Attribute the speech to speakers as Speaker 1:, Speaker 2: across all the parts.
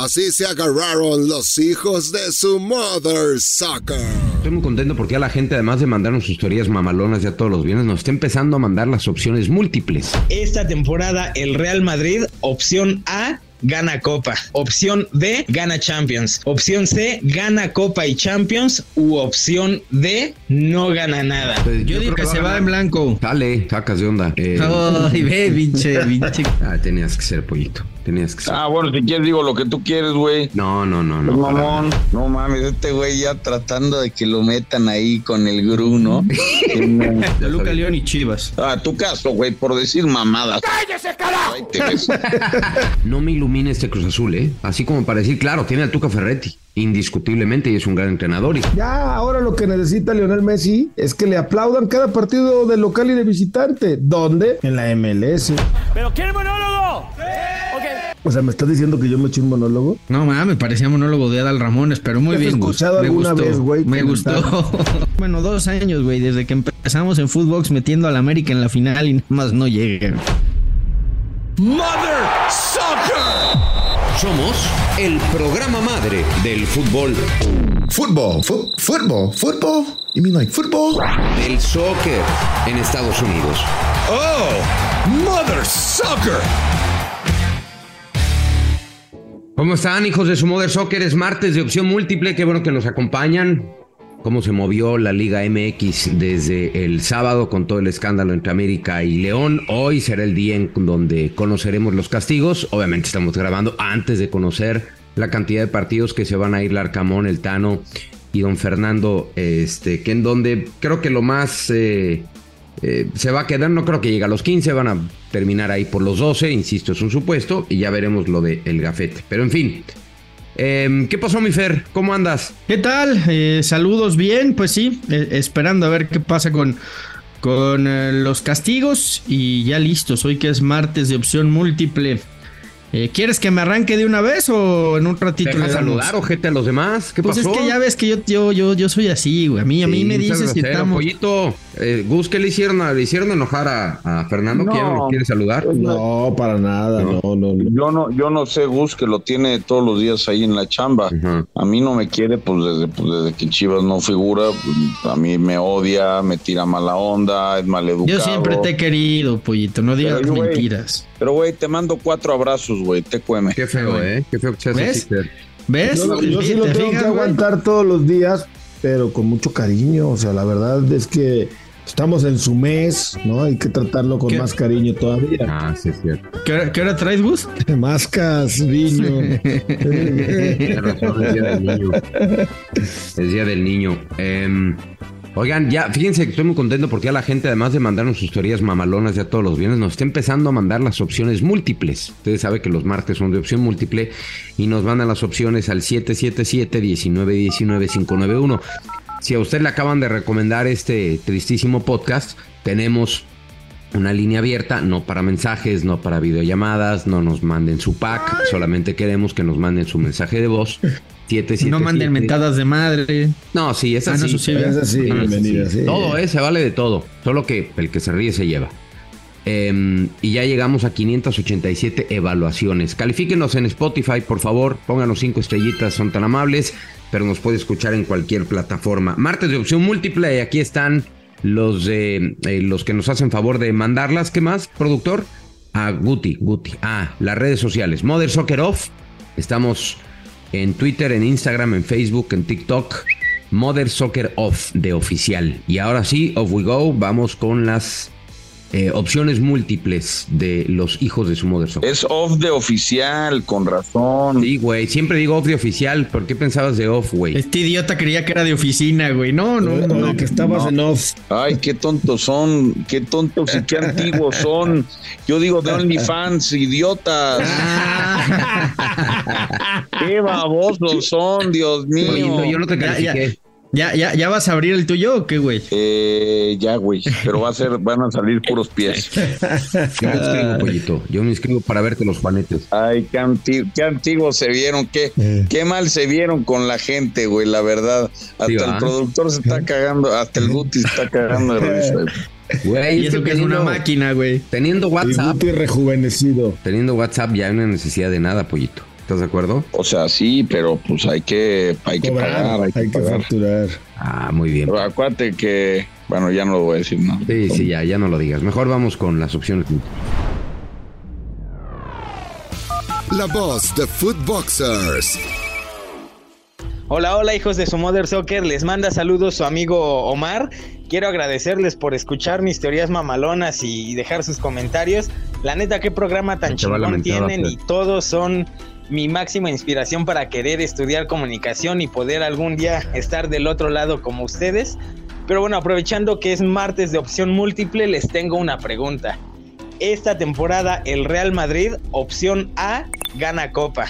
Speaker 1: Así se agarraron los hijos de su mother soccer.
Speaker 2: Estoy muy contento porque ya la gente, además de mandarnos sus teorías mamalonas ya todos los viernes, nos está empezando a mandar las opciones múltiples.
Speaker 3: Esta temporada el Real Madrid, opción A, gana Copa. Opción D, gana Champions. Opción C, gana Copa y Champions. U opción D, no gana nada.
Speaker 2: Pues
Speaker 4: Yo, digo que, se va en blanco.
Speaker 2: Dale, sacas de onda. Eh,
Speaker 4: Ay, ve, pinche, pinche.
Speaker 2: ah, tenías que ser pollito. Tenías que ser.
Speaker 5: Ah, bueno, si quieres digo lo que tú quieres, güey.
Speaker 2: No, no, no,
Speaker 5: Pues,
Speaker 2: no. para
Speaker 5: mamón, no mames, este güey ya tratando de que lo metan ahí con el gru, ¿no? No.
Speaker 4: Luca León y Chivas.
Speaker 5: Ah, tu caso, güey, por decir mamadas. ¡Cállese, carajo!
Speaker 2: No me ilumine este Cruz Azul, ¿eh? Así como para decir, claro, tiene al Tuca Ferretti, indiscutiblemente, y es un gran entrenador. Y...
Speaker 6: Ya, ahora lo que necesita Lionel Messi es que le aplaudan cada partido de local y de visitante. ¿Dónde? En la MLS.
Speaker 7: ¿Pero quiere monólogo?
Speaker 6: O sea, ¿me estás diciendo que yo me eché un monólogo?
Speaker 4: No mames, parecía monólogo de Adal Ramones, pero muy
Speaker 6: ¿Te has
Speaker 4: bien.
Speaker 6: Escuchado
Speaker 4: Me
Speaker 6: alguna
Speaker 4: gustó,
Speaker 6: vez, güey,
Speaker 4: Me gustó. bueno, dos años, güey, desde que empezamos en Footbox metiendo al América en la final y nada más no llega.
Speaker 7: Mother Soccer.
Speaker 2: Somos el programa madre del fútbol,
Speaker 8: Football, fu- football, football. You mean like football?
Speaker 2: del soccer en Estados Unidos.
Speaker 7: Oh, Mother Soccer.
Speaker 2: ¿Cómo están, hijos de su Mother Soccer? Es martes de opción múltiple. Qué bueno que nos acompañan. Cómo se movió la Liga MX desde el sábado con todo el escándalo entre América y León. Hoy será el día en donde conoceremos los castigos. Obviamente estamos grabando antes de conocer la cantidad de partidos que se van a ir Larcamón, el Tano y don Fernando. Este, que en donde creo que lo más eh, eh, se va a quedar, no creo que llegue a los 15, van a terminar ahí por los 12, insisto, es un supuesto, y ya veremos lo del el gafete. Pero en fin, Em, ¿qué pasó, mi Fer? ¿Cómo andas?
Speaker 4: ¿Qué tal? Eh, saludos bien, pues sí, eh, esperando a ver qué pasa con, con eh, los castigos y ya listos, hoy que es martes de opción múltiple. Eh, ¿Quieres que me arranque de una vez o en un ratito
Speaker 2: ¿Te
Speaker 4: le
Speaker 2: saludar, ojete, a los demás? ¿Qué
Speaker 4: Pues
Speaker 2: pasó?
Speaker 4: es que ya ves que yo, yo, yo, yo soy así, güey. A mí, a mí
Speaker 2: Sí,
Speaker 4: me dices si
Speaker 2: grosero,
Speaker 4: estamos.
Speaker 2: Pollito, eh, Gus, ¿qué le hicieron? ¿Le hicieron enojar a, a Fernando? que ya no lo quiere saludar?
Speaker 6: No, para nada, no, no, no.
Speaker 5: Yo no, yo no sé, Gus, que lo tiene todos los días ahí en la chamba. A mí no me quiere, pues desde, pues, desde que Chivas no figura, pues, a mí me odia, me tira mala onda, es maleducado.
Speaker 4: Yo siempre te he querido, pollito, no digas
Speaker 5: Pero,
Speaker 4: mentiras.
Speaker 5: Pero, güey, te mando cuatro abrazos, güey, te cueme.
Speaker 2: Qué feo, ¿eh? Qué feo que seas
Speaker 4: ¿Ves? ¿Ves?
Speaker 6: Yo, yo sí lo
Speaker 4: ¿Te
Speaker 6: tengo
Speaker 4: fijas,
Speaker 6: que aguantar todos los días, pero con mucho cariño. O sea, la verdad es que estamos en su mes, ¿no? Hay que tratarlo con
Speaker 4: ¿Qué?
Speaker 6: más cariño todavía.
Speaker 2: Ah, sí, es cierto.
Speaker 4: ¿Qué, hora- qué hora traes, Gus?
Speaker 6: Mascas, niño.
Speaker 2: Tienes razón, es día del niño. Es día del niño. Em, oigan, ya, fíjense que estoy muy contento porque ya la gente, además de mandarnos sus teorías mamalonas ya todos los viernes, nos está empezando a mandar las opciones múltiples. Ustedes saben que los martes son de opción múltiple y nos mandan las opciones al 777-1919-591. Si a usted le acaban de recomendar este tristísimo podcast, tenemos una línea abierta, no para mensajes, no para videollamadas, no nos manden su pack, solamente queremos que nos manden su mensaje de voz. 777.
Speaker 4: No manden mentadas de madre.
Speaker 2: No, sí, es
Speaker 4: Ah, no,
Speaker 2: así.
Speaker 4: sí,
Speaker 6: Es así,
Speaker 2: No, no, sí. Todo, eh, se vale de todo. Solo que el que se ríe se lleva. Em, y ya llegamos a 587 evaluaciones. Califíquenos en Spotify, por favor. Pónganos cinco estrellitas, son tan amables. Pero nos puede escuchar en cualquier plataforma. Martes de opción múltiple. Aquí están los, eh, los que nos hacen favor de mandarlas. ¿Qué más, productor? A Guti, Guti. Ah, las redes sociales. Mother Soccer Off. Estamos en Twitter, en Instagram, en Facebook, en TikTok. Mother Soccer Off de oficial. Y ahora sí, off we go. Vamos con las eh, opciones múltiples de los hijos de su Mother Soccer.
Speaker 5: Es off de oficial, con razón.
Speaker 2: Sí, güey. Siempre digo off de oficial. ¿Por qué pensabas de off, güey?
Speaker 4: Este idiota creía que era de oficina, güey. No, no, no.
Speaker 6: de que estabas en off.
Speaker 5: Ay, qué tontos son, qué tontos y qué antiguos son. Yo digo de OnlyFans, idiotas. Qué babosos son, Dios mío.
Speaker 2: Yo no te
Speaker 4: Ya, ya. ¿Ya, ya, ¿Ya vas a abrir el tuyo o qué, güey?
Speaker 5: Eh, ya, güey, pero va a ser, van a salir puros pies.
Speaker 2: Yo me inscribo, pollito. Yo me inscribo para verte los juanetes.
Speaker 5: Ay, qué, anti- qué antiguos se vieron, qué, qué mal se vieron con la gente, güey, la verdad. Hasta
Speaker 2: Sí,
Speaker 5: el productor se está cagando, hasta el Guti se está cagando de risa.
Speaker 2: Güey,
Speaker 4: Y eso que es una máquina, güey.
Speaker 2: Teniendo WhatsApp.
Speaker 6: Guti rejuvenecido.
Speaker 2: Teniendo WhatsApp ya hay una necesidad de nada, pollito. ¿Estás de acuerdo?
Speaker 5: O sea, sí, pero pues hay que, hay que
Speaker 6: Cobrar,
Speaker 5: pagar, hay,
Speaker 6: hay
Speaker 5: que
Speaker 6: que
Speaker 5: pagar.
Speaker 6: facturar.
Speaker 2: Ah, muy bien.
Speaker 5: Pero acuérdate que, bueno, ya no lo voy a decir, ¿no?
Speaker 2: Sí, sí, ya, ya no lo digas. Mejor vamos con las opciones.
Speaker 1: La voz de Footboxers.
Speaker 3: Hola, hola hijos de su Mother Soccer, les manda saludos su amigo Omar. Quiero agradecerles por escuchar mis teorías mamalonas y dejar sus comentarios. La neta, qué programa tan chingón tienen
Speaker 2: Fer.
Speaker 3: y todos son mi máxima inspiración para querer estudiar comunicación y poder algún día estar del otro lado como ustedes. Pero bueno, aprovechando que es martes de opción múltiple, les tengo una pregunta. Esta temporada el Real Madrid, opción A, gana Copa.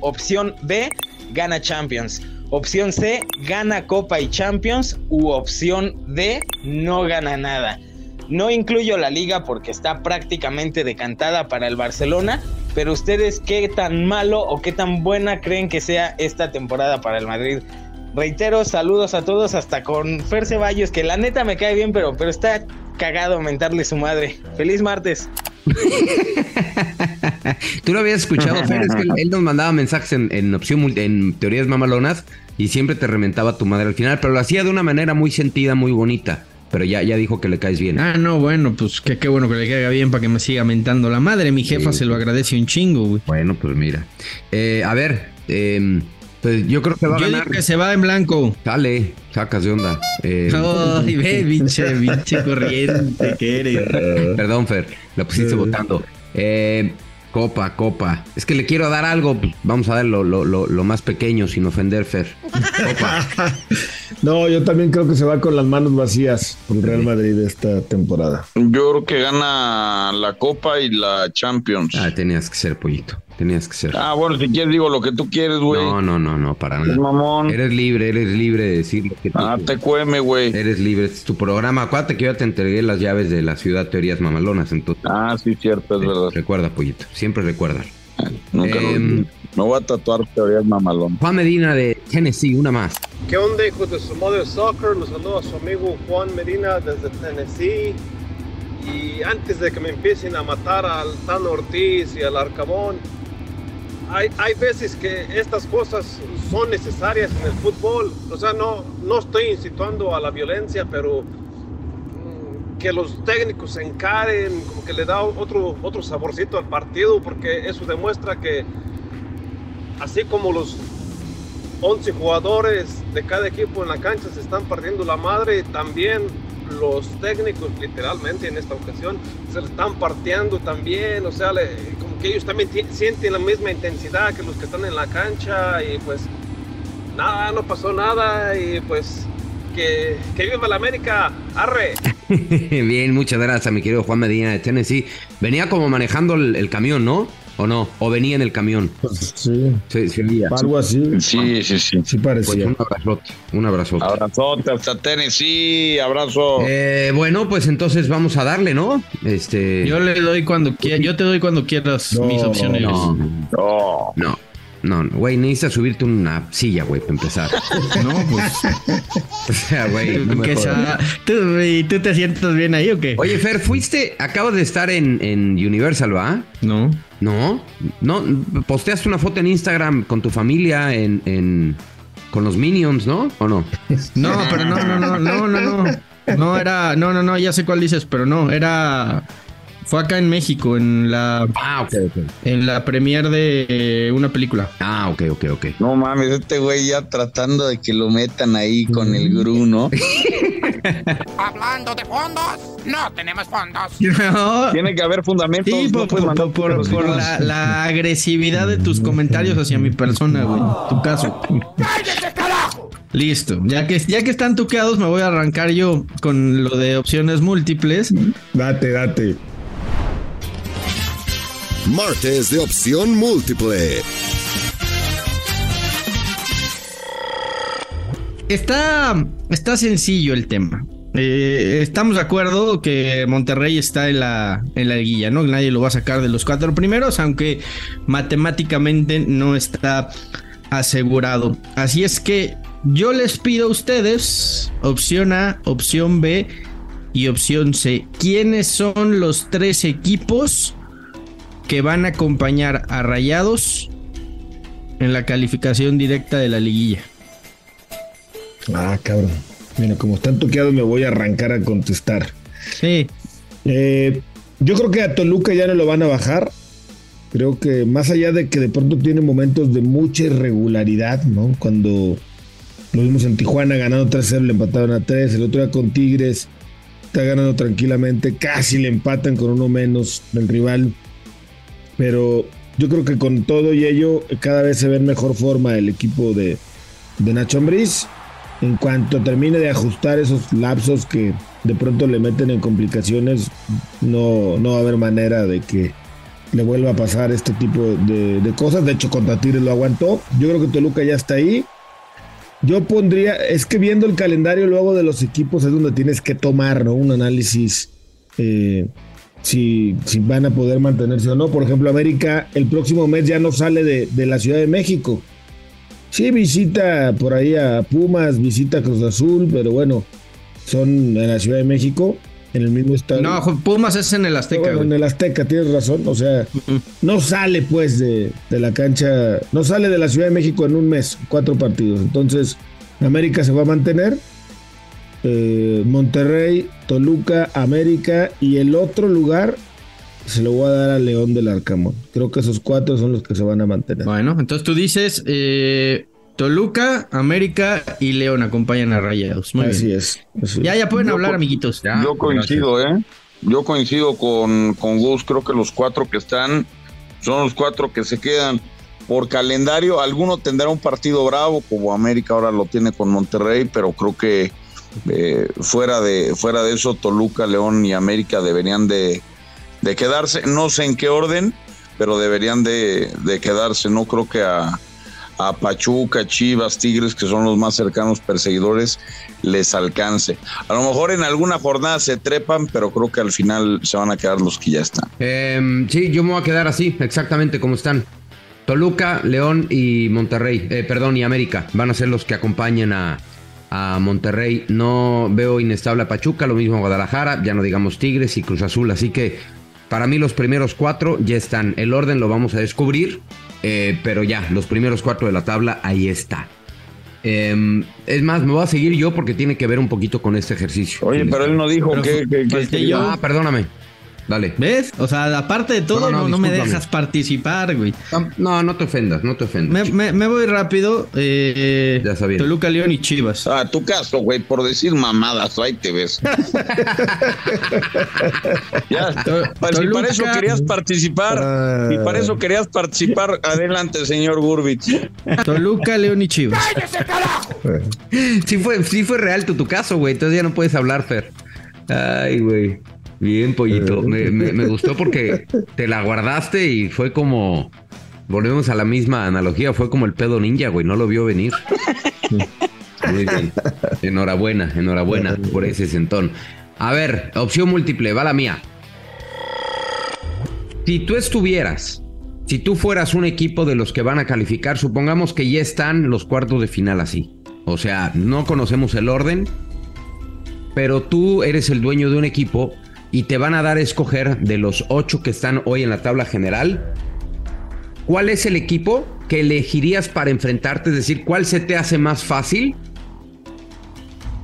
Speaker 3: Opción B, gana Champions. Opción C, gana Copa y Champions. U opción D, no gana nada. No incluyo la liga porque está prácticamente decantada para el Barcelona. Pero ustedes, ¿qué tan malo o qué tan buena creen que sea esta temporada para el Madrid? Reitero, saludos a todos, hasta con Fer Ceballos, que la neta me cae bien, pero, pero está cagado mentarle su madre. Feliz martes.
Speaker 2: Tú lo habías escuchado, Fer, es que él, nos mandaba mensajes en, en opción en teorías mamalonas y siempre te rementaba tu madre al final, pero lo hacía de una manera muy sentida, muy bonita. Pero ya, ya dijo que le caes bien.
Speaker 4: Ah, no, bueno, pues que qué bueno que le caiga bien para que me siga mentando la madre. Mi jefa
Speaker 2: Sí,
Speaker 4: se lo agradece un chingo, güey.
Speaker 2: Bueno, pues mira. Eh, a ver, eh, pues yo creo que va a
Speaker 4: Yo digo que se va en blanco.
Speaker 2: Dale, sacas de onda. Eh,
Speaker 4: Ay, ve, pinche, pinche corriente que eres.
Speaker 2: Perdón, Fer, la pusiste votando. Eh, copa, copa. Es que le quiero dar algo. pues, Vamos a dar lo, lo- lo- lo más pequeño, sin ofender, Fer. Copa.
Speaker 6: No, yo también creo que se va con las manos vacías por Real Madrid esta temporada.
Speaker 5: Yo creo que gana la Copa y la Champions.
Speaker 2: Ah, tenías que ser, pollito. Tenías que ser.
Speaker 5: Ah, bueno, si quieres digo lo que tú quieres, güey.
Speaker 2: No, no, no, no, para nada.
Speaker 5: mamón.
Speaker 2: Eres libre, eres libre de decir lo que tú
Speaker 5: Ah, te cueme, güey.
Speaker 2: Eres libre, este es tu programa. Acuérdate que yo ya te entregué las llaves de la ciudad Teorías Mamalonas, entonces.
Speaker 5: Ah, sí, cierto, es verdad.
Speaker 2: Recuerda, pollito. Siempre recuerda.
Speaker 5: Nunca lo
Speaker 2: Em,
Speaker 5: olvido. Me voy a tatuar teorías mamalón.
Speaker 2: Juan Medina de Tennessee, una más.
Speaker 9: ¿Qué onda, hijos de su Mother Soccer? Los saludo a su amigo Juan Medina desde Tennessee. Y antes de que me empiecen a matar al Tano Ortiz y al Arcabón, hay, hay veces que estas cosas son necesarias en el fútbol. O sea, no, no estoy incitando a la violencia, pero mm, que los técnicos se encaren, como que le da otro, otro saborcito al partido, porque eso demuestra que así como los 11 jugadores de cada equipo en la cancha se están partiendo la madre, también los técnicos literalmente en esta ocasión se le están partiendo también, o sea, le- que ellos también sienten la misma intensidad que los que están en la cancha y pues nada, no pasó nada y pues que, que viva la América, arre.
Speaker 2: Bien, muchas gracias, mi querido Juan Medina de Tennessee. Venía como manejando el camión, ¿no? ¿O no? ¿O venía en el camión?
Speaker 6: Pues, sí,
Speaker 2: Sí, sí, venía.
Speaker 6: algo así.
Speaker 5: Sí, sí, sí.
Speaker 6: Sí
Speaker 2: Pues
Speaker 6: parecía.
Speaker 2: un abrazote, un abrazote.
Speaker 5: Abrazote hasta Tennessee, abrazo.
Speaker 2: Eh, bueno, pues entonces vamos a darle, ¿no? Este.
Speaker 4: Yo le doy cuando quieras, yo te doy cuando quieras
Speaker 6: No,
Speaker 4: mis opciones.
Speaker 2: No,
Speaker 5: No.
Speaker 2: no, no, no, güey, necesitas subirte una silla, güey, para empezar.
Speaker 4: No, pues.
Speaker 2: O sea, güey, no
Speaker 4: ¿Tú, y ¿Tú te sientas bien ahí o qué?
Speaker 2: Oye, Fer, fuiste, acabas de estar en, en Universal, ¿va?
Speaker 4: No.
Speaker 2: No, no, posteaste una foto en Instagram con tu familia en, en con los Minions, ¿no? ¿O no?
Speaker 4: No, pero no, no, no, no, no, no. No era, no, no, no, ya sé cuál dices, pero no, era. Fue acá en México, en la,
Speaker 2: Ah, ok, ok.
Speaker 4: en la premier de eh, una película.
Speaker 2: Ah, ok, ok, ok.
Speaker 5: No mames, este güey ya tratando de que lo metan ahí con el gru, ¿no?
Speaker 10: Hablando de fondos, no tenemos fondos.
Speaker 4: No,
Speaker 5: Tiene que haber fundamentos.
Speaker 4: Sí,
Speaker 5: no
Speaker 4: por, la agresividad de tus comentarios hacia mi persona, güey. Tu caso.
Speaker 10: ¡Cállate, carajo!
Speaker 4: Listo. Ya que, ya que están tuqueados, me voy a arrancar yo con lo de opciones múltiples.
Speaker 6: Date, date.
Speaker 1: Martes de opción múltiple.
Speaker 4: Está, está sencillo el tema. Eh, estamos de acuerdo que Monterrey está en la, en la liguilla, ¿no? Nadie lo va a sacar de los cuatro primeros, aunque matemáticamente no está asegurado. Así es que yo les pido a ustedes opción A, opción B y opción C. ¿Quiénes son los tres equipos que van a acompañar a Rayados en la calificación directa de la liguilla.
Speaker 6: Ah, cabrón. Mira, como están toqueados, me voy a arrancar a contestar.
Speaker 4: Sí.
Speaker 6: Eh, yo creo que a Toluca ya no lo van a bajar. Creo que más allá de que de pronto tiene momentos de mucha irregularidad, ¿no? Cuando lo vimos en Tijuana ganando 3-0, le empataron a 3. El otro día con Tigres está ganando tranquilamente. Casi le empatan con uno menos del rival. Pero yo creo que con todo y ello, cada vez se ve en mejor forma el equipo de, de Nacho Ambriz. En cuanto termine de ajustar esos lapsos que de pronto le meten en complicaciones, no, no va a haber manera de que le vuelva a pasar este tipo de, de cosas. De hecho, contra Tigres lo aguantó. Yo creo que Toluca ya está ahí. Yo pondría, es que viendo el calendario luego de los equipos es donde tienes que tomar ¿no? un análisis eh, si, si, van a poder mantenerse o no. Por ejemplo, América el próximo mes ya no sale de, de, la Ciudad de México. Sí, visita por ahí a Pumas, visita a Cruz Azul, pero bueno, son en la Ciudad de México, en el mismo estado.
Speaker 4: No, Pumas es en el Azteca.
Speaker 6: Bueno, en el Azteca, tienes razón. O sea, no sale pues de, de, la cancha, no sale de la Ciudad de México en un mes, cuatro partidos. Entonces, América se va a mantener. Eh, Monterrey, Toluca, América y el otro lugar se lo voy a dar a León del Arcamón. Creo que esos cuatro son los que se van a mantener.
Speaker 4: Bueno, entonces tú dices eh, Toluca, América y León acompañan a Rayados. Muy
Speaker 6: así,
Speaker 4: bien.
Speaker 6: Es, así
Speaker 4: ya, ya pueden hablar, amiguitos.
Speaker 2: Ya,
Speaker 5: Yo coincido, ¿eh? Yo coincido con, con Gus. Creo que los cuatro que están son los cuatro que se quedan. Por calendario, alguno tendrá un partido bravo, como América ahora lo tiene con Monterrey, pero creo que eh, fuera, de, fuera de eso, Toluca, León y América deberían de, de quedarse. No sé en qué orden, pero deberían de, de quedarse. No creo que a, a, Pachuca, Chivas, Tigres, que son los más cercanos perseguidores, les alcance. A lo mejor en alguna jornada se trepan, pero creo que al final se van a quedar los que ya están.
Speaker 2: Eh, sí, yo me voy a quedar así, exactamente como están. Toluca, León y Monterrey, eh, perdón, y América van a ser los que acompañen a, a Monterrey. No veo inestable a Pachuca, lo mismo a Guadalajara, ya no digamos Tigres y Cruz Azul, así que para mí los primeros cuatro ya están. El orden lo vamos a descubrir, eh, pero ya, los primeros cuatro de la tabla, ahí está. Eh, es más, me voy a seguir yo porque tiene que ver un poquito con este ejercicio.
Speaker 5: Oye, pero él no dijo
Speaker 4: Pero
Speaker 5: que... que- que-
Speaker 4: falté
Speaker 5: que-
Speaker 4: yo.
Speaker 2: Ah, perdóname. Dale.
Speaker 4: ¿Ves? O sea, aparte de todo,
Speaker 2: No,
Speaker 4: no,
Speaker 2: no,
Speaker 4: no me dejas participar, güey.
Speaker 2: No, no te ofendas, no te ofendas.
Speaker 4: Me, me- me voy rápido. eh,
Speaker 2: Ya sabía.
Speaker 4: Toluca, León y Chivas.
Speaker 5: Ah, tu caso, güey, por decir mamadas, ahí te ves. ya, pa- si para eso querías participar, y para eso querías participar, adelante, señor Gurbich.
Speaker 4: Toluca, León y Chivas.
Speaker 10: ¡Cállese, carajo!
Speaker 2: Sí fue, sí fue real tu, tu caso, güey. Entonces ya no puedes hablar, Fer. Ay, güey. Bien, pollito. Me, me- me gustó porque te la guardaste y fue como. Volvemos a la misma analogía. Fue como el pedo ninja, güey. No lo vio venir. Muy bien. Enhorabuena, enhorabuena por ese sentón. A ver, opción múltiple, va la mía. Si tú estuvieras, si tú fueras un equipo de los que van a calificar, supongamos que ya están los cuartos de final así. O sea, no conocemos el orden, pero tú eres el dueño de un equipo y te van a dar a escoger de los ocho que están hoy en la tabla general. ¿Cuál es el equipo que elegirías para enfrentarte? Es decir, ¿cuál se te hace más fácil?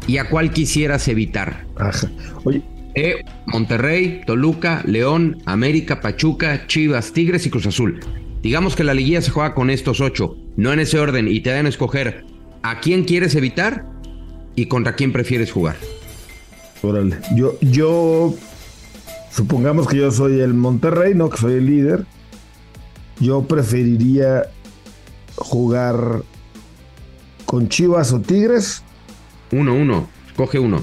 Speaker 2: ¿Y a cuál quisieras evitar?
Speaker 6: Ajá. Oye,
Speaker 2: Eh, Monterrey, Toluca, León, América, Pachuca, Chivas, Tigres y Cruz Azul. Digamos que la liguilla se juega con estos ocho, no en ese orden, y te dan a escoger a quién quieres evitar y contra quién prefieres jugar.
Speaker 6: órale. Yo, yo, supongamos que yo soy el Monterrey, ¿no? Que soy el líder. Yo preferiría jugar con Chivas o Tigres.
Speaker 2: Uno, uno, coge uno.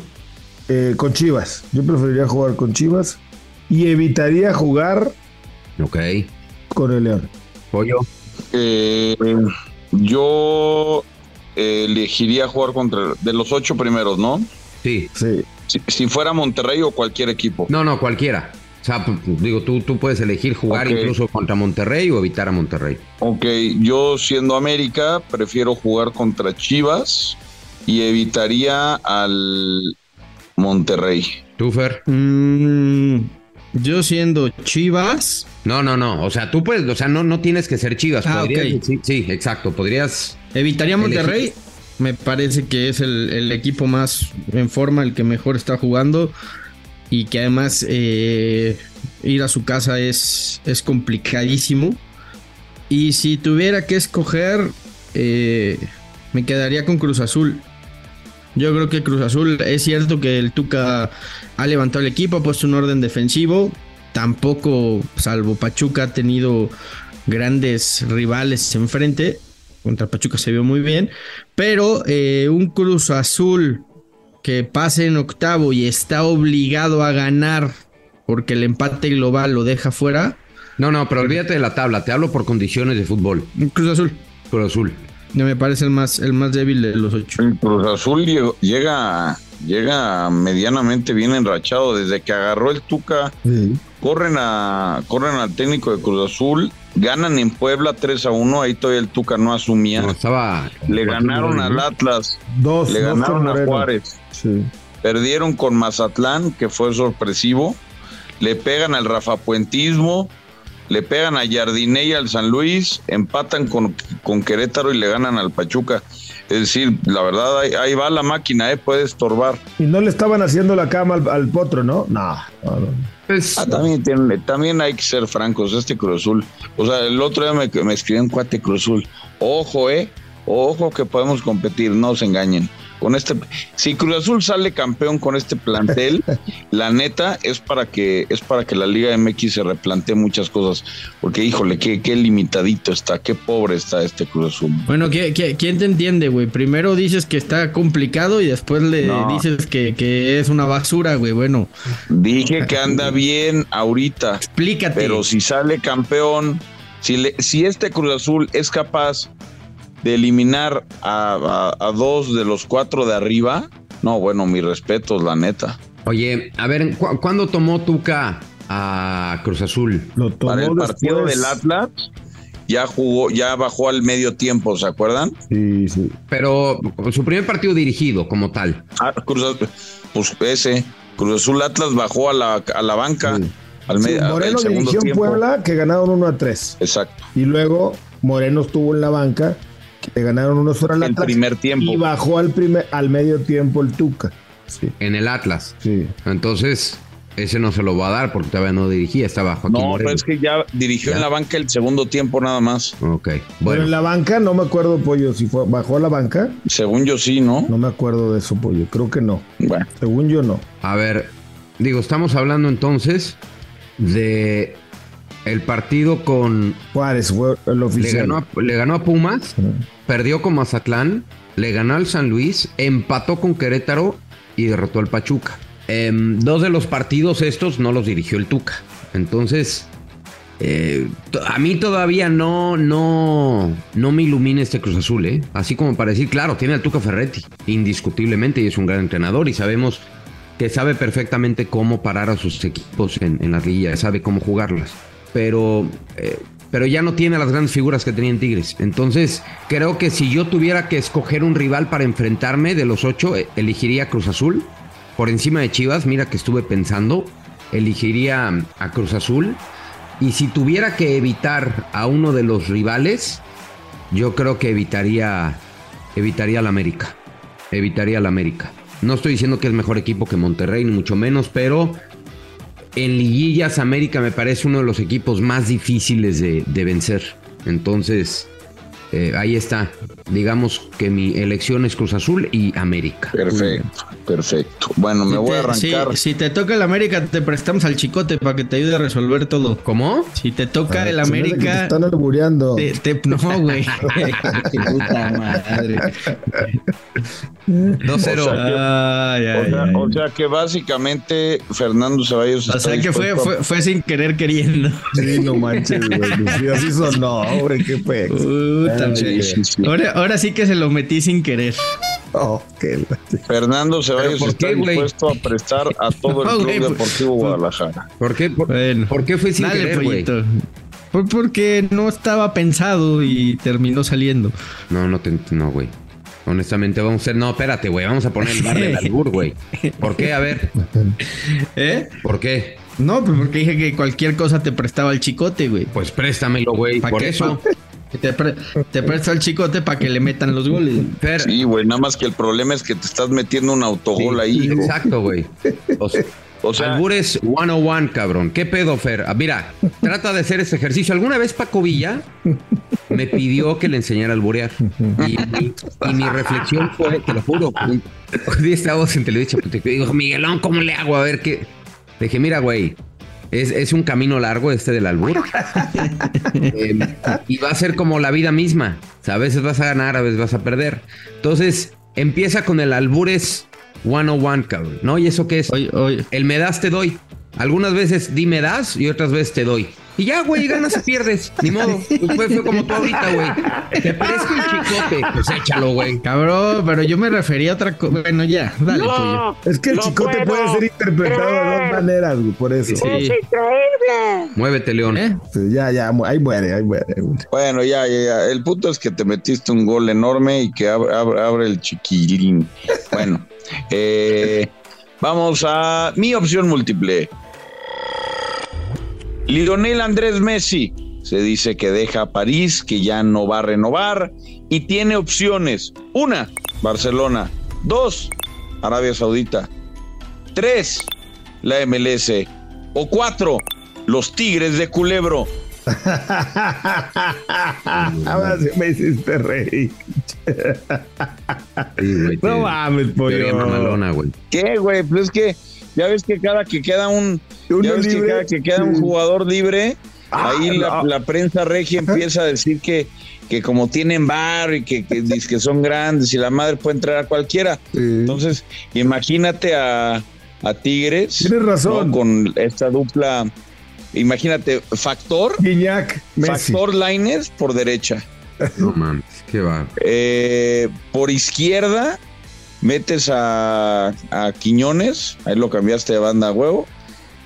Speaker 6: Eh, con Chivas. Yo preferiría jugar con Chivas. Y evitaría jugar
Speaker 2: Ok.
Speaker 6: con el León.
Speaker 2: Pollo.
Speaker 5: Eh, yo elegiría jugar contra de los ocho primeros, ¿no?
Speaker 2: Sí.
Speaker 6: Sí.
Speaker 5: Si, si fuera Monterrey o cualquier equipo.
Speaker 2: No, no, cualquiera. O sea, p- p- digo, tú, tú puedes elegir jugar incluso contra Monterrey o evitar a Monterrey.
Speaker 5: Ok, yo siendo América, prefiero jugar contra Chivas y evitaría al Monterrey.
Speaker 2: ¿Tú, Fer?
Speaker 4: Mm, Yo siendo Chivas.
Speaker 2: No, no, no. O sea, tú puedes, o sea, no, no tienes que ser Chivas.
Speaker 4: Ah,
Speaker 2: Podrías-
Speaker 4: ok.
Speaker 2: sí, sí, exacto. Podrías.
Speaker 4: Evitaría
Speaker 2: Elegir.
Speaker 4: Me parece que es el, el equipo más en forma, el que mejor está jugando. Y que además eh, ir a su casa es, es complicadísimo. Y si tuviera que escoger, eh, me quedaría con Cruz Azul. Yo creo que Cruz Azul es cierto que el Tuca ha levantado el equipo, ha puesto un orden defensivo. Tampoco, salvo Pachuca, ha tenido grandes rivales enfrente. Contra Pachuca se vio muy bien. Pero eh, un Cruz Azul que pase en octavo y está obligado a ganar porque el empate global lo deja fuera.
Speaker 2: No, no, pero olvídate de la tabla. Te hablo por condiciones de fútbol.
Speaker 4: Cruz Azul.
Speaker 2: Cruz Azul.
Speaker 4: Me parece el más, el más débil de los ocho.
Speaker 5: El Cruz Azul llega, llega medianamente bien enrachado desde que agarró el Tuca. Corren a corren al técnico de Cruz Azul, ganan en Puebla 3 a 1, ahí todavía el Tuca no asumía.
Speaker 2: No, estaba.
Speaker 5: Le ganaron al Atlas,
Speaker 6: Dos,
Speaker 5: le
Speaker 6: dos
Speaker 5: ganaron a. Juárez,
Speaker 6: Sí.
Speaker 5: perdieron con Mazatlán, que fue sorpresivo, le pegan al Rafa Puentismo, le pegan a Jardiné y al San Luis, empatan con, con Querétaro y le ganan al Pachuca. Es decir, la verdad, ahí, ahí va la máquina, ¿eh? puede estorbar.
Speaker 6: Y no le estaban haciendo la cama al, al potro, ¿no? No, no, no.
Speaker 2: Pues,
Speaker 5: Ah, también, tiene- también hay que ser francos, este Cruz Azul. O sea, el otro día me, me escribió un cuate Cruz Azul. Ojo, eh. Ojo que podemos competir, no se engañen. Con este, si Cruz Azul sale campeón con este plantel, la neta es para que es para que la Liga MX se replantee muchas cosas, porque híjole, qué, qué limitadito está, qué pobre está este Cruz Azul.
Speaker 4: Bueno, ¿qui- qui- quién te entiende, güey? Primero dices que está complicado y después le
Speaker 5: No.
Speaker 4: dices que, que es una basura, güey. Bueno,
Speaker 5: Dije que anda bien ahorita.
Speaker 4: explícate.
Speaker 5: Pero si sale campeón, si, le- si este Cruz Azul es capaz de eliminar a, a- a dos de los cuatro de arriba, no, bueno, mis respetos, la neta.
Speaker 2: Oye, a ver, ¿cu- ¿cuándo tomó Tuca a Cruz Azul?
Speaker 6: Lo tomó
Speaker 5: Para el partido
Speaker 6: después.
Speaker 5: del Atlas, ya jugó, ya bajó al medio tiempo, ¿se acuerdan?
Speaker 6: Sí, sí.
Speaker 2: Pero su primer partido dirigido como tal.
Speaker 5: Ah, Cruz Azul, pues ese, Cruz Azul Atlas bajó a la, a la banca
Speaker 6: Sí.
Speaker 5: al
Speaker 6: Sí,
Speaker 5: medio
Speaker 6: Moreno dirigió en. Puebla que ganaron 1 a 3.
Speaker 5: Exacto.
Speaker 6: Y luego Moreno estuvo en la banca le ganaron unos fuera
Speaker 5: El primer tiempo.
Speaker 6: Y bajó al, primer, al medio tiempo el Tuca. Sí,
Speaker 2: En el Atlas.
Speaker 6: sí.
Speaker 2: Entonces, ese no se lo va a dar porque todavía no dirigía, estaba Joaquín
Speaker 5: No,
Speaker 2: Moreno.
Speaker 5: pero es que ya dirigió
Speaker 2: Ya.
Speaker 5: en la banca el segundo tiempo nada más.
Speaker 2: Ok,
Speaker 6: Bueno,
Speaker 2: bueno.
Speaker 6: en la banca no me acuerdo, Pollo, si fue, bajó a la banca.
Speaker 5: Según yo sí, ¿no?
Speaker 6: No me acuerdo de eso, Pollo. Creo que no.
Speaker 5: Bueno.
Speaker 6: Según yo, no.
Speaker 2: A ver, digo, estamos hablando entonces de el partido con...
Speaker 6: Juárez fue el
Speaker 2: Le
Speaker 6: oficial.
Speaker 2: ganó, a, le ganó a Pumas, perdió con Mazatlán, le ganó al San Luis, empató con Querétaro y derrotó al Pachuca. Em, dos de los partidos estos no los dirigió el Tuca. Entonces, eh, a mí todavía no, no, no me ilumina este Cruz Azul, ¿eh? Así como para decir, claro, tiene al Tuca Ferretti, indiscutiblemente, y es un gran entrenador y sabemos que sabe perfectamente cómo parar a sus equipos en, en las liguillas, sabe cómo jugarlas. Pero, eh, pero ya no tiene las grandes figuras que tenía en Tigres. Entonces, creo que si yo tuviera que escoger un rival para enfrentarme de los ocho, eh, elegiría Cruz Azul. Por encima de Chivas, mira que estuve pensando, elegiría a Cruz Azul. Y si tuviera que evitar a uno de los rivales, yo creo que evitaría, evitaría al América. Evitaría al América. No estoy diciendo que es mejor equipo que Monterrey, ni mucho menos, pero en liguillas América me parece uno de los equipos más difíciles de, de vencer. Entonces, eh, ahí está. Digamos que mi elección es Cruz Azul y América.
Speaker 5: Perfecto, perfecto. Bueno, me
Speaker 4: Si
Speaker 5: voy
Speaker 4: te-
Speaker 5: a arrancar.
Speaker 4: Si, si te toca el América, te prestamos al chicote para que te ayude a resolver todo.
Speaker 2: ¿Cómo?
Speaker 4: Si te toca el
Speaker 6: que te
Speaker 4: América.
Speaker 6: están albureando.
Speaker 4: te- te- no, güey. Puta madre.
Speaker 2: 2-0.
Speaker 4: Ay,
Speaker 5: O sea,
Speaker 4: ay.
Speaker 5: o sea que básicamente Fernando Ceballos
Speaker 4: O
Speaker 5: está
Speaker 4: sea que fue, fue, fue sin querer queriendo.
Speaker 6: Sí, no manches, güey. Sí, así sonó, güey. Qué pex.
Speaker 4: Puta,
Speaker 5: Sí, sí.
Speaker 4: Ahora, ahora sí que se lo metí sin querer.
Speaker 6: Oh, qué
Speaker 5: Fernando Ceballos
Speaker 2: por
Speaker 5: está
Speaker 2: qué, güey?
Speaker 5: dispuesto a prestar a todo el
Speaker 4: No,
Speaker 5: Club
Speaker 4: güey, pues,
Speaker 5: Deportivo Guadalajara.
Speaker 2: ¿Por qué, por,
Speaker 4: Bueno.
Speaker 2: por qué fue sin
Speaker 4: Dale,
Speaker 2: querer, güey?
Speaker 4: Fue porque no estaba pensado y terminó saliendo.
Speaker 2: No, no te no, güey. Honestamente, vamos a hacer. No, espérate, güey. Vamos a poner el bar del albur, güey. ¿Por qué? A ver.
Speaker 4: ¿Eh?
Speaker 2: ¿Por qué?
Speaker 4: No, pues porque dije que cualquier cosa te prestaba el chicote, güey.
Speaker 2: Pues préstamelo, güey.
Speaker 4: ¿Pa'
Speaker 2: Por
Speaker 4: qué?
Speaker 2: eso.
Speaker 4: Te, pre- te presta el chicote para que le metan los goles.
Speaker 5: Sí, güey, nada más que el problema es que te estás metiendo un autogol ahí.
Speaker 2: Exacto, güey. O sea,
Speaker 5: O sea,
Speaker 2: Albures 101, cabrón. ¿Qué pedo, Fer? Ah, mira, trata de hacer este ejercicio. ¿Alguna vez Paco Villa me pidió que le enseñara a alburear? Y, y- y mi reflexión fue, te lo juro, un día estábamos en televisión, y dijo, Miguelón, ¿cómo le hago? A ver qué. Le dije, mira, güey, es, es un camino largo este del albur. Eh, y va a ser como la vida misma. O sea, a veces vas a ganar, a veces vas a perder. Entonces, empieza con el albures 101, cabrón, ¿no? ¿Y eso qué es?
Speaker 4: Oye, oye.
Speaker 2: El me das, te doy. Algunas veces di me das y otras veces te doy. Y ya, güey, ganas o pierdes. Ni modo. Pues fue, fue como tú ahorita, güey. Te presto el chicote. Pues échalo, güey.
Speaker 4: Cabrón, pero yo me refería a otra cosa. Bueno, ya, dale, pollo.
Speaker 6: Es que el
Speaker 11: No
Speaker 6: chicote puede ser interpretado de dos maneras, güey, por eso.
Speaker 4: Sí.
Speaker 11: ¡Es increíble!
Speaker 2: Muévete, León.
Speaker 4: ¿Eh?
Speaker 6: Sí, ya, ya, mu- ahí muere, ahí muere. ahí muere.
Speaker 5: bueno, ya, ya, ya. El punto es que te metiste un gol enorme y que abre, abre- abre el chiquilín. Bueno, eh, vamos a mi opción múltiple. Lionel Andrés Messi se dice que deja París, que ya no va a renovar y tiene opciones. Una, Barcelona. Dos, Arabia Saudita. Tres, la MLS. O cuatro, los Tigres de Culebro.
Speaker 6: Ahora sí me hiciste reír.
Speaker 2: Sí, güey,
Speaker 6: No mames, pollo.
Speaker 2: mamalona, güey.
Speaker 5: ¿Qué, güey? Pues es que ya ves que cada que queda un,
Speaker 6: Uno
Speaker 5: ya ves que
Speaker 6: libre,
Speaker 5: cada que queda un jugador libre,
Speaker 6: Ah,
Speaker 5: ahí la,
Speaker 6: no.
Speaker 5: la prensa regia empieza a decir que, que como tienen bar y que, que, dice que son grandes y la madre puede entrar a cualquiera.
Speaker 6: Sí.
Speaker 5: Entonces, imagínate a, a Tigres
Speaker 6: Tienes razón.
Speaker 5: ¿no? con esta dupla. Imagínate, Factor,
Speaker 6: Guiñac.
Speaker 5: Factor Lines por derecha.
Speaker 2: No mames, qué va.
Speaker 5: Eh, por izquierda metes a, a Quiñones, ahí lo cambiaste de banda a huevo.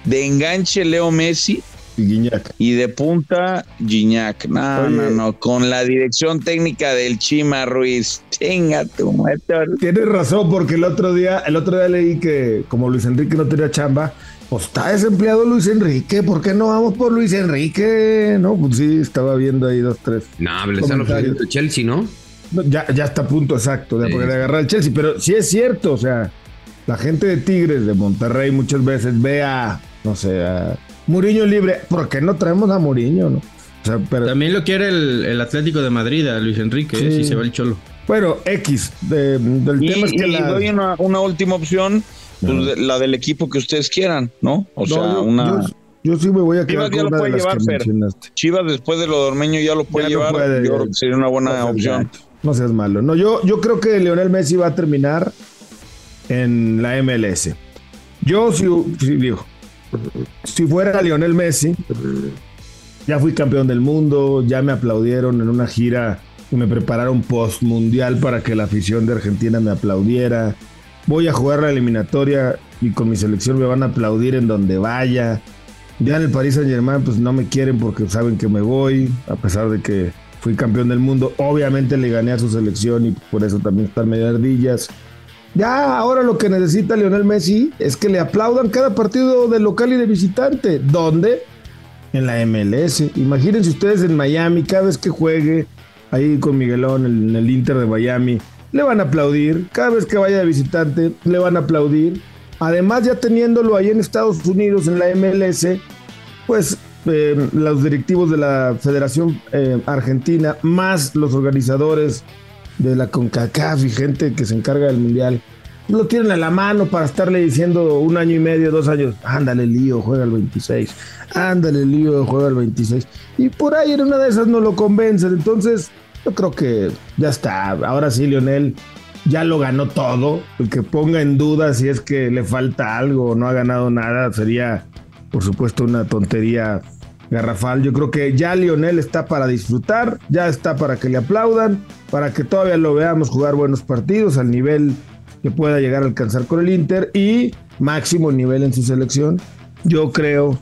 Speaker 5: De enganche Leo Messi
Speaker 6: Y Guiñac.
Speaker 5: y de punta Gignac. No,
Speaker 6: Oye.
Speaker 5: no, no, con la dirección técnica del Chima Ruiz. Chinga tu madre.
Speaker 6: Tienes razón, porque el otro día, el otro día leí que como Luis Enrique no tenía chamba, pues está desempleado Luis Enrique, ¿por qué no vamos por Luis Enrique? No, pues sí, estaba viendo ahí dos, tres.
Speaker 2: No, le están ofreciendo el Chelsea, ¿no?
Speaker 6: Ya, ya está a punto exacto de
Speaker 2: Sí.
Speaker 6: poder agarrar el Chelsea, pero sí es cierto, o sea, la gente de Tigres, de Monterrey, muchas veces ve a, no sé, a Muriño libre. ¿Por qué no traemos a Muriño, no? O sea, pero,
Speaker 4: También lo quiere el, el Atlético de Madrid, a Luis Enrique, ¿eh? Si se va el cholo.
Speaker 6: bueno, X, de- del
Speaker 5: Y,
Speaker 6: tema es que
Speaker 5: y
Speaker 6: la...
Speaker 5: doy una, una última opción, pues, de- la del equipo que ustedes quieran, ¿no? O
Speaker 6: No,
Speaker 5: sea,
Speaker 6: yo,
Speaker 5: una.
Speaker 6: yo- yo sí me voy a
Speaker 5: Chivas
Speaker 6: quedar
Speaker 5: ya
Speaker 6: con
Speaker 5: lo
Speaker 6: una de
Speaker 5: puede
Speaker 6: las
Speaker 5: llevar,
Speaker 6: que.
Speaker 5: Chivas después de lo de Ormeño ya lo puede
Speaker 6: Ya no
Speaker 5: llevar.
Speaker 6: puede,
Speaker 5: yo creo que sería una buena opción.
Speaker 6: No seas malo. No, yo, yo creo que Leonel Messi va a terminar en la MLS. Yo si, si digo, si fuera Lionel Messi, ya fui campeón del mundo, ya me aplaudieron en una gira y me prepararon post mundial para que la afición de Argentina me aplaudiera. Voy a jugar la eliminatoria y con mi selección me van a aplaudir en donde vaya. Ya en el Paris Saint Germain pues no me quieren porque saben que me voy, a pesar de que fui campeón del mundo. Obviamente le gané a su selección y por eso también están medio ardillas. Ya ahora lo que necesita Lionel Messi es que le aplaudan cada partido de local y de visitante. ¿Dónde? En la MLS. Imagínense ustedes en Miami, cada vez que juegue ahí con Miguelón en el Inter de Miami, le van a aplaudir. Cada vez que vaya de visitante, le van a aplaudir. Además, ya teniéndolo ahí en Estados Unidos, en la MLS, pues eh, los directivos de la Federación eh, Argentina, más los organizadores de la CONCACAF y gente que se encarga del Mundial, lo tienen a la mano para estarle diciendo un año y medio, dos años, ándale lío, juega el 26, ándale lío, juega el 26. Y por ahí en una de esas no lo convencen. Entonces, yo creo que ya está. Ahora sí, Lionel ya lo ganó todo. El que ponga en duda si es que le falta algo o no ha ganado nada sería, por supuesto, una tontería garrafal. Yo creo que ya Lionel está para disfrutar, ya está para que le aplaudan, para que todavía lo veamos jugar buenos partidos al nivel que pueda llegar a alcanzar con el Inter y máximo nivel en su selección. Yo creo,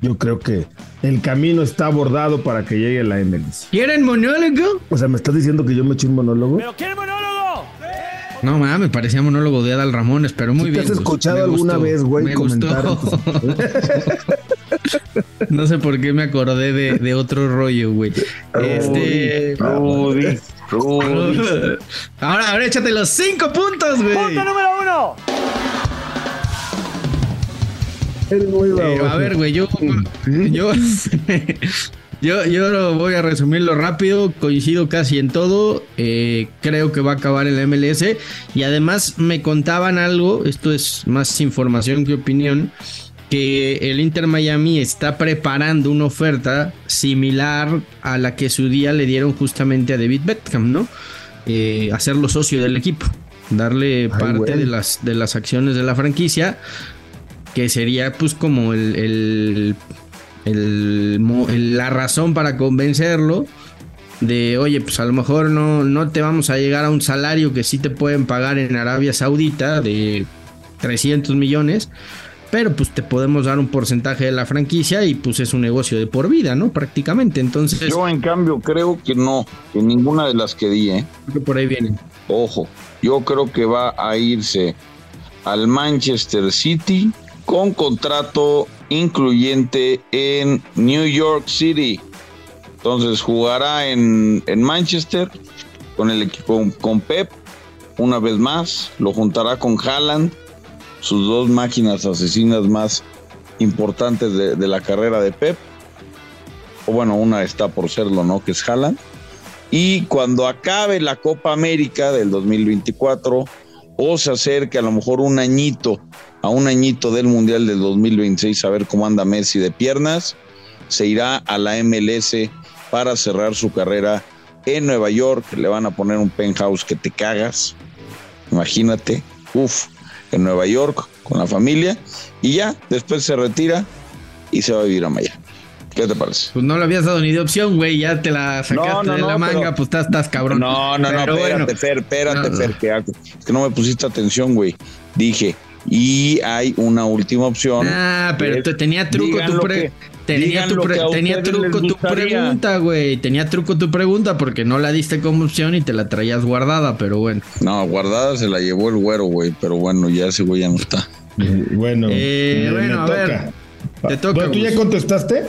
Speaker 6: yo creo que el camino está abordado para que llegue la MLS.
Speaker 4: ¿Quieren monólogo?
Speaker 6: O sea, ¿me estás diciendo que yo me eché un monólogo?
Speaker 7: ¿Pero quiere monólogo?
Speaker 4: No mames, parecía monólogo de Adal Ramones, pero muy
Speaker 6: ¿Sí
Speaker 4: bien.
Speaker 6: ¿Te has
Speaker 4: Gus.
Speaker 6: escuchado alguna
Speaker 4: gustó,
Speaker 6: vez, güey,
Speaker 4: me
Speaker 6: comentar?
Speaker 4: no sé por qué me acordé de, de otro rollo, güey. Este.
Speaker 5: Rudy, Rudy.
Speaker 4: Ahora, ahora échate los cinco puntos, güey.
Speaker 7: Punto número uno.
Speaker 6: Eres muy
Speaker 4: Pero,
Speaker 6: baboso.
Speaker 4: a ver, güey, yo, yo, yo, yo lo voy a resumirlo rápido. Coincido casi en todo. Eh, creo que va a acabar en la MLS. Y además me contaban algo. Esto es más información que opinión. Que el Inter Miami está preparando una oferta similar a la que su día le dieron justamente a David Beckham, ¿no? Eh, hacerlo socio del equipo. Darle
Speaker 6: Ay,
Speaker 4: parte de las, de las acciones de la franquicia que sería pues como el, el- el- la razón para convencerlo de oye pues a lo mejor no, no te vamos a llegar a un salario que sí te pueden pagar en Arabia Saudita de 300 millones pero pues te podemos dar un porcentaje de la franquicia y pues es un negocio de por vida, ¿no? Prácticamente, entonces
Speaker 5: Yo, en cambio, creo que no, que ninguna de las que di, ¿eh?
Speaker 4: creo que por ahí viene.
Speaker 5: Ojo, yo creo que va a irse al Manchester City con contrato incluyente en New York City. Entonces jugará en, en Manchester con el equipo con Pep una vez más, lo juntará con Haaland, sus dos máquinas asesinas más importantes de, la carrera de Pep. O bueno, una está por serlo, ¿no? Que es Haaland. Y cuando acabe la Copa América del 2024 o se acerque a lo mejor un añito, a un añito del Mundial del 2026, a ver cómo anda Messi de piernas, se irá a la MLS para cerrar su carrera en Nueva York. Le van a poner un penthouse que te cagas. Imagínate, uff, en Nueva York con la familia. Y ya, después se retira y se va a vivir a Miami. ¿Qué te parece?
Speaker 4: Pues no le habías dado ni de opción, güey, ya te la sacaste
Speaker 5: No, no,
Speaker 4: de
Speaker 5: no,
Speaker 4: la manga,
Speaker 5: pero-
Speaker 4: pues estás, estás cabrón.
Speaker 5: No, no, no, espérate,
Speaker 4: bueno.
Speaker 5: Fer, espérate, Fer, que, es que no me pusiste atención, güey. Dije, y hay una última opción.
Speaker 4: Ah, pero te- tenía truco tu pre-
Speaker 5: que-
Speaker 4: tenía tu pre- tenía truco tu pregunta, güey. Tenía truco tu pregunta porque no la diste como opción y te la traías guardada, pero bueno.
Speaker 5: No, guardada se la llevó el güero, güey, pero bueno, ya ese güey ya no está.
Speaker 6: Bueno,
Speaker 4: Eh,
Speaker 6: me-
Speaker 4: bueno, a ver, te toca,
Speaker 6: Bueno, ¿Tú ya contestaste?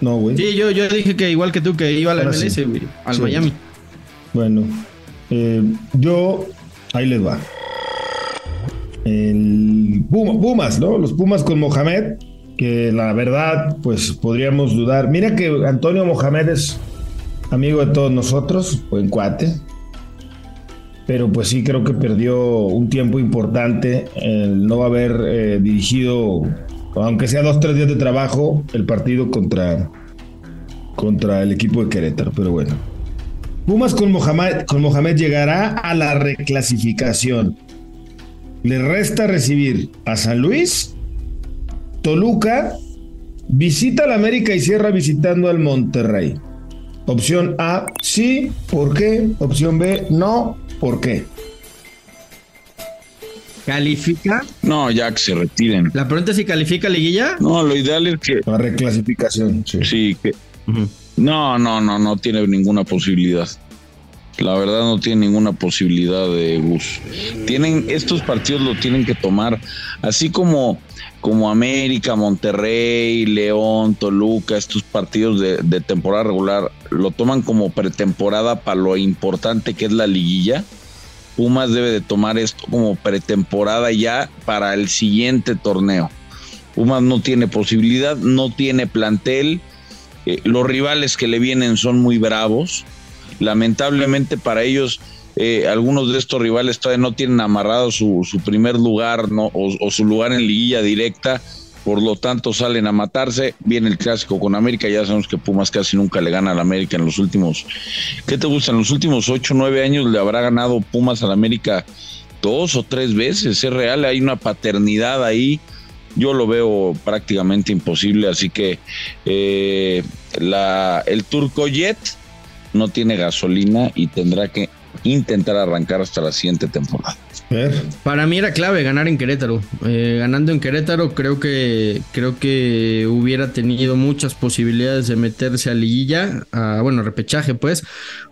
Speaker 6: No, güey.
Speaker 4: Sí, yo, yo dije que igual que tú que iba a la
Speaker 6: Ahora.
Speaker 4: MLS, güey, al
Speaker 6: Sí.
Speaker 4: Miami.
Speaker 6: Bueno, eh, yo, ahí les va. El Puma- Pumas, ¿no? Los Pumas con Mohamed, que la verdad, pues podríamos dudar. Mira que Antonio Mohamed es amigo de todos nosotros, buen cuate. Pero pues sí creo que perdió un tiempo importante el no haber eh, dirigido, aunque sea dos, tres días de trabajo, el partido contra, contra el equipo de Querétaro. Pero bueno. Pumas con Mohamed, con Mohamed llegará a la reclasificación. Le resta recibir a San Luis, Toluca, visita al América y cierra visitando al Monterrey. Opción A, sí, ¿por qué? Opción B, no, ¿por qué?
Speaker 4: ¿Califica?
Speaker 5: No, ya que se retiren.
Speaker 4: La pregunta es si califica liguilla.
Speaker 5: No, lo ideal es que.
Speaker 6: La reclasificación, sí.
Speaker 5: Sí, que. No, no, no, no tiene ninguna posibilidad. La verdad no tiene ninguna posibilidad de Gus. Tienen, estos partidos lo tienen que tomar, así como, como América, Monterrey, León, Toluca, estos partidos de, temporada regular, lo toman como pretemporada para lo importante que es la liguilla. Pumas debe de tomar esto como pretemporada ya para el siguiente torneo. Pumas no tiene posibilidad, no tiene plantel. Eh, los rivales que le vienen son muy bravos. Lamentablemente para ellos, eh, algunos de estos rivales todavía no tienen amarrado su, su primer lugar o, su lugar en liguilla directa. Por lo tanto, salen a matarse. Viene el clásico con América. Ya sabemos que Pumas casi nunca le gana al América en los últimos. ¿Qué te gusta? En los últimos 8 o 9 años le habrá ganado Pumas al América dos o tres veces. Es real, hay una paternidad ahí. Yo lo veo prácticamente imposible. Así que eh, la, el Turco Jet no tiene gasolina y tendrá que intentar arrancar hasta la siguiente temporada.
Speaker 4: Para mí era clave ganar en Querétaro. Eh, ganando en Querétaro creo que creo que hubiera tenido muchas posibilidades de meterse a liguilla, a, bueno, repechaje pues.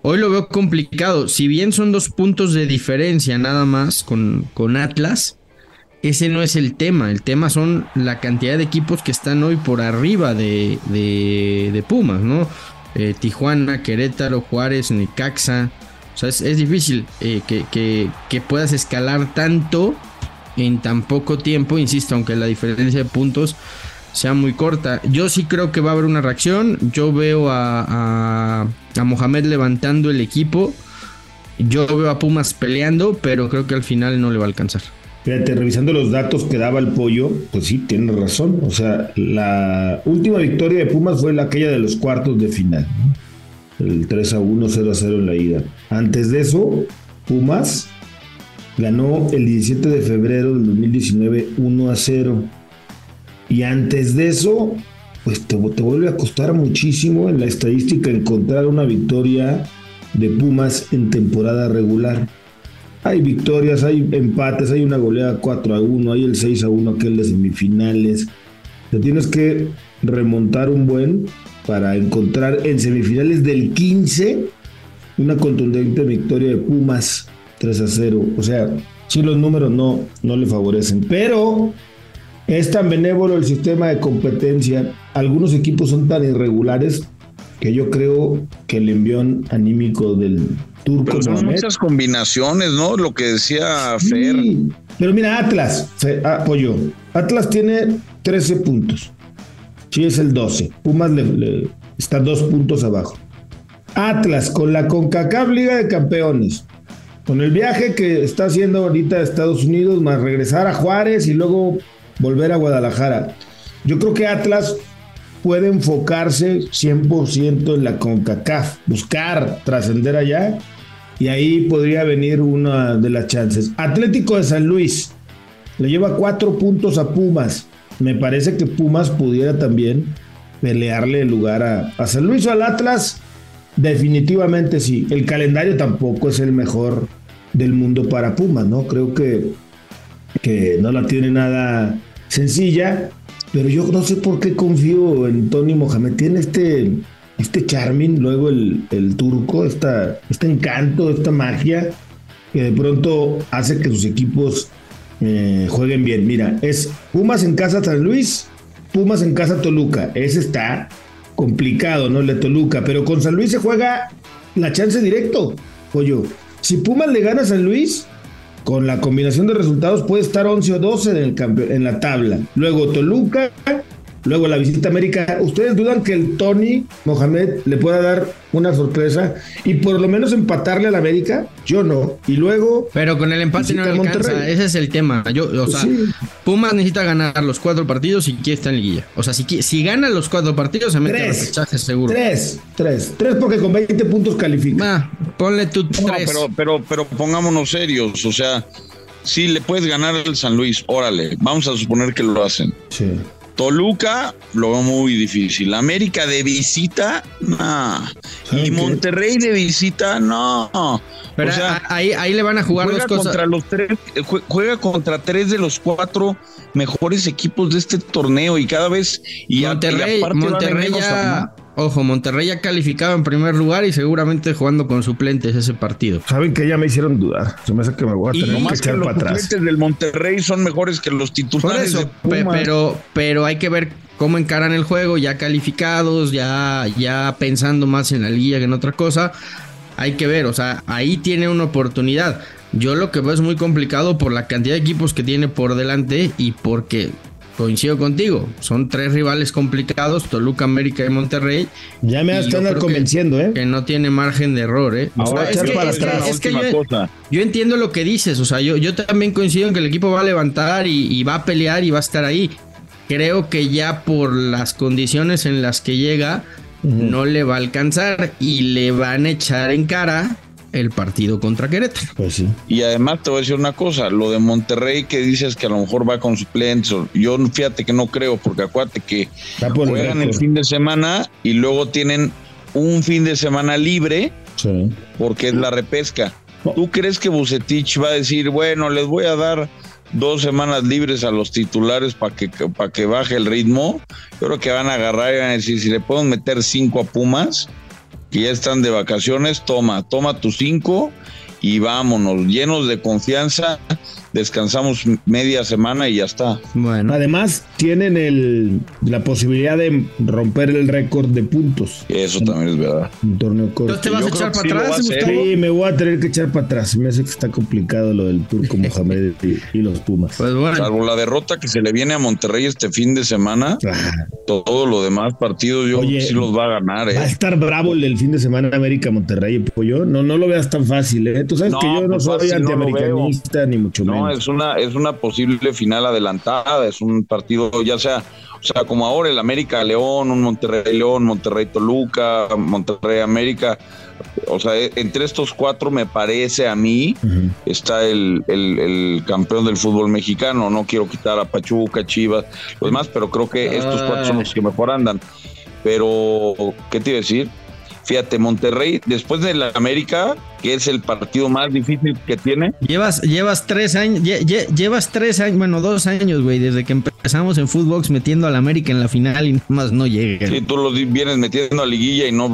Speaker 4: Hoy lo veo complicado. Si bien son dos puntos de diferencia nada más con, con Atlas, ese no es el tema. El tema son la cantidad de equipos que están hoy por arriba de, de, Pumas, ¿no? Eh, Tijuana, Querétaro, Juárez, Necaxa. O sea, es, difícil eh, que, puedas escalar tanto en tan poco tiempo, insisto, aunque la diferencia de puntos sea muy corta. Yo sí creo que va a haber una reacción. Yo veo a, a, Mohamed levantando el equipo. Yo veo a Pumas peleando, pero creo que al final no le va a alcanzar.
Speaker 6: Fíjate, revisando los datos que daba el pollo, pues sí, tiene razón. O sea, la última victoria de Pumas fue la aquella de los cuartos de final el 3 a 1, 0 a 0 en la ida. Antes de eso, Pumas ganó el 17 de febrero del 2019 1 a 0. Y antes de eso, pues te, te vuelve a costar muchísimo en la estadística encontrar una victoria de Pumas en temporada regular. Hay victorias, hay empates, hay una goleada 4 a 1, hay el 6 a 1 aquel de semifinales. Te tienes que remontar un buen para encontrar en semifinales del 15 una contundente victoria de Pumas 3 a 0. O sea, si los números no, no le favorecen. Pero es tan benévolo el sistema de competencia. Algunos equipos son tan irregulares que yo creo que el envión anímico del turco.
Speaker 5: son muchas combinaciones, ¿no? Lo que decía Fer.
Speaker 6: Pero mira, Atlas, apoyó. Atlas tiene 13 puntos. Sí, es el 12. Pumas está dos puntos abajo. Atlas con la CONCACAF Liga de Campeones. Con el viaje que está haciendo ahorita a Estados Unidos, más regresar a Juárez y luego volver a Guadalajara. Yo creo que Atlas puede enfocarse 100% en la CONCACAF, buscar trascender allá y ahí podría venir una de las chances. Atlético de San Luis le lleva cuatro puntos a Pumas me parece que Pumas pudiera también pelearle el lugar a, San Luis o al Atlas. Definitivamente sí. El calendario tampoco es el mejor del mundo para Pumas, ¿no? Creo que, que no la tiene nada sencilla, pero yo no sé por qué confío en Tony Mohamed. Tiene este, este charming, luego el, el turco, esta, este encanto, esta magia, que de pronto hace que sus equipos eh, jueguen bien. Mira, es Pumas en casa San Luis, Pumas en casa Toluca. Ese está complicado, ¿no? El de Toluca, pero con San Luis se juega la chance directo, pollo. Si Pumas le gana a San Luis, con la combinación de resultados puede estar 11 o 12 en, la tabla. Luego Toluca, Luego la visita a América. ¿Ustedes dudan que el Tony Mohamed le pueda dar una sorpresa y por lo menos empatarle al América? Yo no. Y luego.
Speaker 4: Pero con el empate no alcanza. Ese es el tema. Yo, o pues sea, Pumas necesita ganar los cuatro partidos y quiere estar en liguilla. O sea, si, si gana los cuatro partidos, se mete tres, repechaje seguro.
Speaker 6: Tres, tres. Tres porque con 20 puntos califica.
Speaker 4: Ah, ponle tú tres.
Speaker 5: Pero, pero, pero pongámonos serios. O sea, si le puedes ganar al San Luis, órale. Vamos a suponer que lo hacen. Sí. Toluca lo veo muy difícil. América de visita, no. Y Monterrey de visita, no.
Speaker 4: Pero ahí, ahí le van a jugar
Speaker 5: juega
Speaker 4: dos cosas.
Speaker 5: Contra los tres, eh, juega contra tres de los cuatro mejores equipos de este torneo y cada vez. Y
Speaker 4: Monterrey, Monterrey ya. Ojo, Monterrey ya calificado en primer lugar y seguramente jugando con suplentes ese partido.
Speaker 6: Saben que ya me hicieron dudar. Se me hace que me voy a tener que echar para atrás.
Speaker 5: Los suplentes del Monterrey son mejores que los titulares.
Speaker 4: pero, pero hay que ver cómo encaran el juego, ya calificados, ya, ya pensando más en la liga que en otra cosa. Hay que ver, o sea, ahí tiene una oportunidad. Yo lo que veo es muy complicado por la cantidad de equipos que tiene por delante y porque coincido contigo. Son tres rivales complicados, Toluca, América y Monterrey.
Speaker 6: Ya me están convenciendo, ¿eh?
Speaker 4: Que no tiene margen de error, ¿eh?
Speaker 6: Ahora es que, para atrás.
Speaker 4: yo, entiendo lo que dices, o sea, yo, yo también coincido en que el equipo va a levantar y, va a pelear y va a estar ahí. Creo que ya por las condiciones en las que llega, no le va a alcanzar y le van a echar en cara el partido contra Querétaro.
Speaker 6: Pues sí.
Speaker 5: Y además te voy a decir una cosa, lo de Monterrey que dices que a lo mejor va con suplentes, yo fíjate que no creo, porque acuérdate que juegan el, fin de semana y luego tienen un fin de semana libre porque es la repesca. ¿Tú crees que Bucetich va a decir, bueno, les voy a dar dos semanas libres a los titulares para que, para que baje el ritmo? Yo creo que van a agarrar y van a decir, si le pueden meter cinco a Pumas, que ya están de vacaciones, toma, toma tus cinco y vámonos, llenos de confianza, descansamos media semana y ya está.
Speaker 4: Bueno.
Speaker 6: Además, tienen el, la posibilidad de romper el récord de puntos.
Speaker 5: Eso también es verdad.
Speaker 6: Un torneo corto.
Speaker 4: ¿Entonces te vas
Speaker 5: Yo
Speaker 4: a echar para
Speaker 5: sí
Speaker 4: atrás. Gustavo?
Speaker 6: Sí, me voy a tener que echar para atrás. Me hace que está complicado lo del turco Mohamed y, y los Pumas.
Speaker 4: Pues bueno.
Speaker 5: Salvo la derrota que se le viene a Monterrey este fin de semana,
Speaker 6: Ah,
Speaker 5: todo lo demás partidos yo
Speaker 6: Oye,
Speaker 5: creo que sí los va a ganar.
Speaker 6: Va a
Speaker 5: ¿eh?
Speaker 6: estar bravo el del fin de semana América Monterrey, pollo. No, no lo veas tan fácil, ¿eh? Tú sabes
Speaker 5: No,
Speaker 6: que yo no
Speaker 5: pues
Speaker 6: soy
Speaker 5: no lo
Speaker 6: antiamericanista ni mucho
Speaker 5: No, es una, es una posible final adelantada, es un partido ya sea, o sea, como ahora el América León, un Monterrey León, Monterrey Toluca, Monterrey América, o sea, e- entre estos cuatro me parece a mí está el, el- el campeón del fútbol mexicano, no quiero quitar a Pachuca, Chivas, los demás, pero creo que estos cuatro son los que mejor andan. Pero, ¿qué te iba a decir? Fíjate, Monterrey, después de la América, que es el partido más difícil que tiene,
Speaker 4: Llevas, llevas tres años, lle- lle- llevas tres años, bueno, dos años, güey, desde que empezamos en Footbox metiendo al América en la final y nomás no llegan.
Speaker 5: Sí, tú los vienes metiendo a liguilla y no,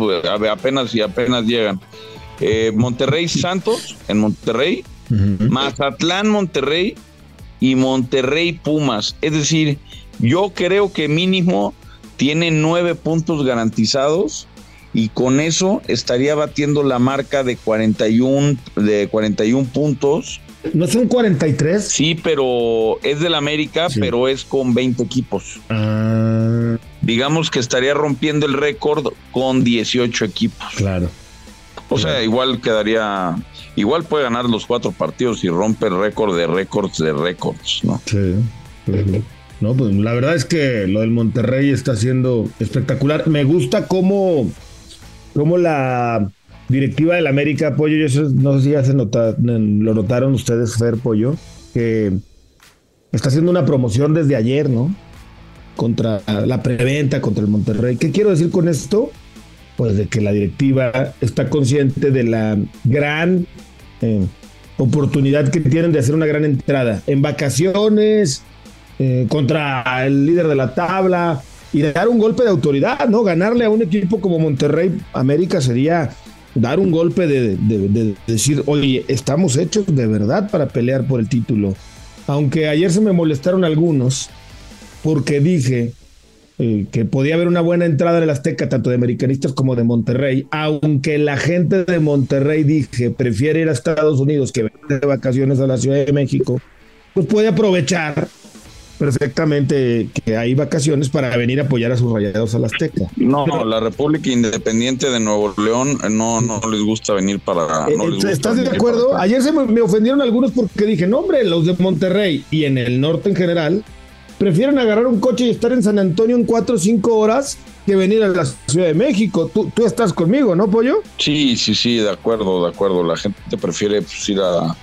Speaker 5: apenas y apenas llegan. Eh, Monterrey Santos en Monterrey. Mazatlán Monterrey y Monterrey Pumas. Es decir, yo creo que mínimo tiene nueve puntos garantizados y con eso estaría batiendo la marca de 41, de 41 puntos.
Speaker 6: ¿No son 43?
Speaker 5: Sí, pero es del América,
Speaker 6: Sí.
Speaker 5: pero es con 20 equipos.
Speaker 6: Ah,
Speaker 5: Digamos que estaría rompiendo el récord con 18 equipos.
Speaker 6: claro.
Speaker 5: O sea, igual quedaría, igual puede ganar los cuatro partidos y rompe el récord de récords de récords, ¿no?
Speaker 6: Sí. No, pues la verdad es que lo del Monterrey está siendo espectacular. Me gusta cómo, cómo la directiva del América, Pollo, yo no sé si ya se nota- lo notaron ustedes, Fer Pollo, que está haciendo una promoción desde ayer, ¿no? Contra la preventa, contra el Monterrey. ¿Qué quiero decir con esto? Pues de que la directiva está consciente de la gran eh, oportunidad que tienen de hacer una gran entrada en vacaciones eh, contra el líder de la tabla y dar un golpe de autoridad, ¿no? Ganarle a un equipo como Monterrey América sería dar un golpe de, de- de decir, oye, estamos hechos de verdad para pelear por el título. Aunque ayer se me molestaron algunos porque dije eh, que podía haber una buena entrada en el Azteca, tanto de americanistas como de Monterrey, aunque la gente de Monterrey dije prefiere ir a Estados Unidos que venir de vacaciones a la Ciudad de México, pues puede aprovechar perfectamente que hay vacaciones para venir a apoyar a sus rayados al Azteca.
Speaker 5: No, la República Independiente de Nuevo León eh, no, no les gusta venir para.
Speaker 6: Eh,
Speaker 5: no les gusta
Speaker 6: ¿Estás de acuerdo? Ayer se me, me ofendieron algunos porque dije, no, hombre, los de Monterrey y en el norte en general prefieren agarrar un coche y estar en San Antonio en cuatro o cinco horas que venir a la Ciudad de México. Tú, tú estás conmigo, ¿no, Pollo?
Speaker 5: Sí, sí, sí, de acuerdo, de acuerdo. La gente prefiere pues, ir a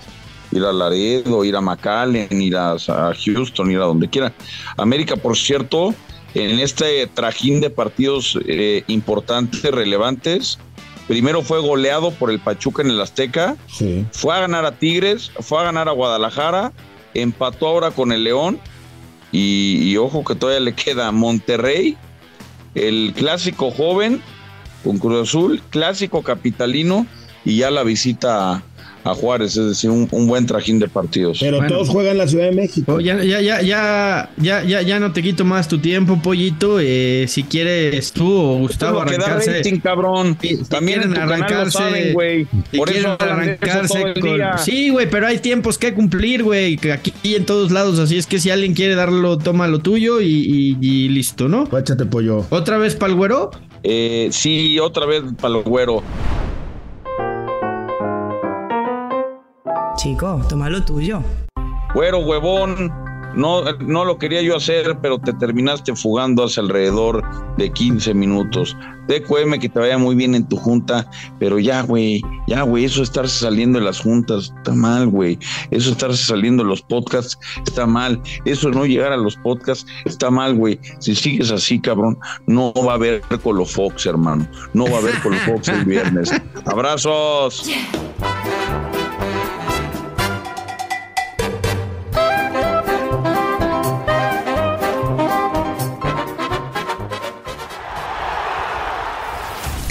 Speaker 5: ir a Laredo, ir a McAllen, ir a, a Houston, ir a donde quiera. América, por cierto, en este trajín de partidos eh, importantes, relevantes, primero fue goleado por el Pachuca en el Azteca,
Speaker 6: Sí.
Speaker 5: fue a ganar a Tigres, fue a ganar a Guadalajara, empató ahora con el León y, y ojo que todavía le queda Monterrey, el clásico joven con Cruz Azul, clásico capitalino y ya la visita a, Juárez, es decir, un, un buen trajín de partidos.
Speaker 6: Pero
Speaker 4: Bueno.
Speaker 6: todos juegan en la Ciudad de México.
Speaker 4: Oh, ya, ya, ya, ya, ya, ya, ya no te quito más tu tiempo, pollito. Eh, si quieres tú o Gustavo arrancarse.
Speaker 5: rating, cabrón.
Speaker 4: Si- si
Speaker 5: También en tu
Speaker 4: quieren arrancarse-
Speaker 5: saben, güey.
Speaker 4: Si
Speaker 5: Por
Speaker 4: quieren
Speaker 5: eso hablan de eso
Speaker 4: arrancarse
Speaker 5: todo
Speaker 4: con-. Sí, güey, pero hay tiempos que cumplir, güey. que Aquí y en todos lados. Así es que si alguien quiere darlo, toma lo tuyo y, y- y listo, ¿no?
Speaker 6: Échate, Pollo.
Speaker 4: ¿Otra vez pa'l güero?
Speaker 5: Eh, sí, otra vez para el güero.
Speaker 12: Chico, toma lo tuyo.
Speaker 5: Güero, huevón. No, no lo quería yo hacer, pero te terminaste fugando hace alrededor de 15 minutos. TQM, que te vaya muy bien en tu junta, pero ya, güey, ya, güey, eso estarse saliendo de las juntas está mal, güey. Eso estarse saliendo de los podcasts está mal. Eso no llegar a los podcasts está mal, güey. Si sigues así, cabrón, no va a haber Colofox, hermano. No va a haber Colofox el viernes. Abrazos.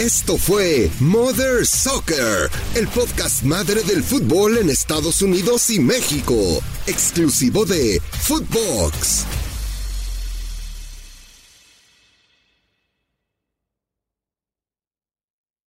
Speaker 1: Esto fue Mother Soccer, el podcast madre del fútbol en Estados Unidos y México, exclusivo de Footbox.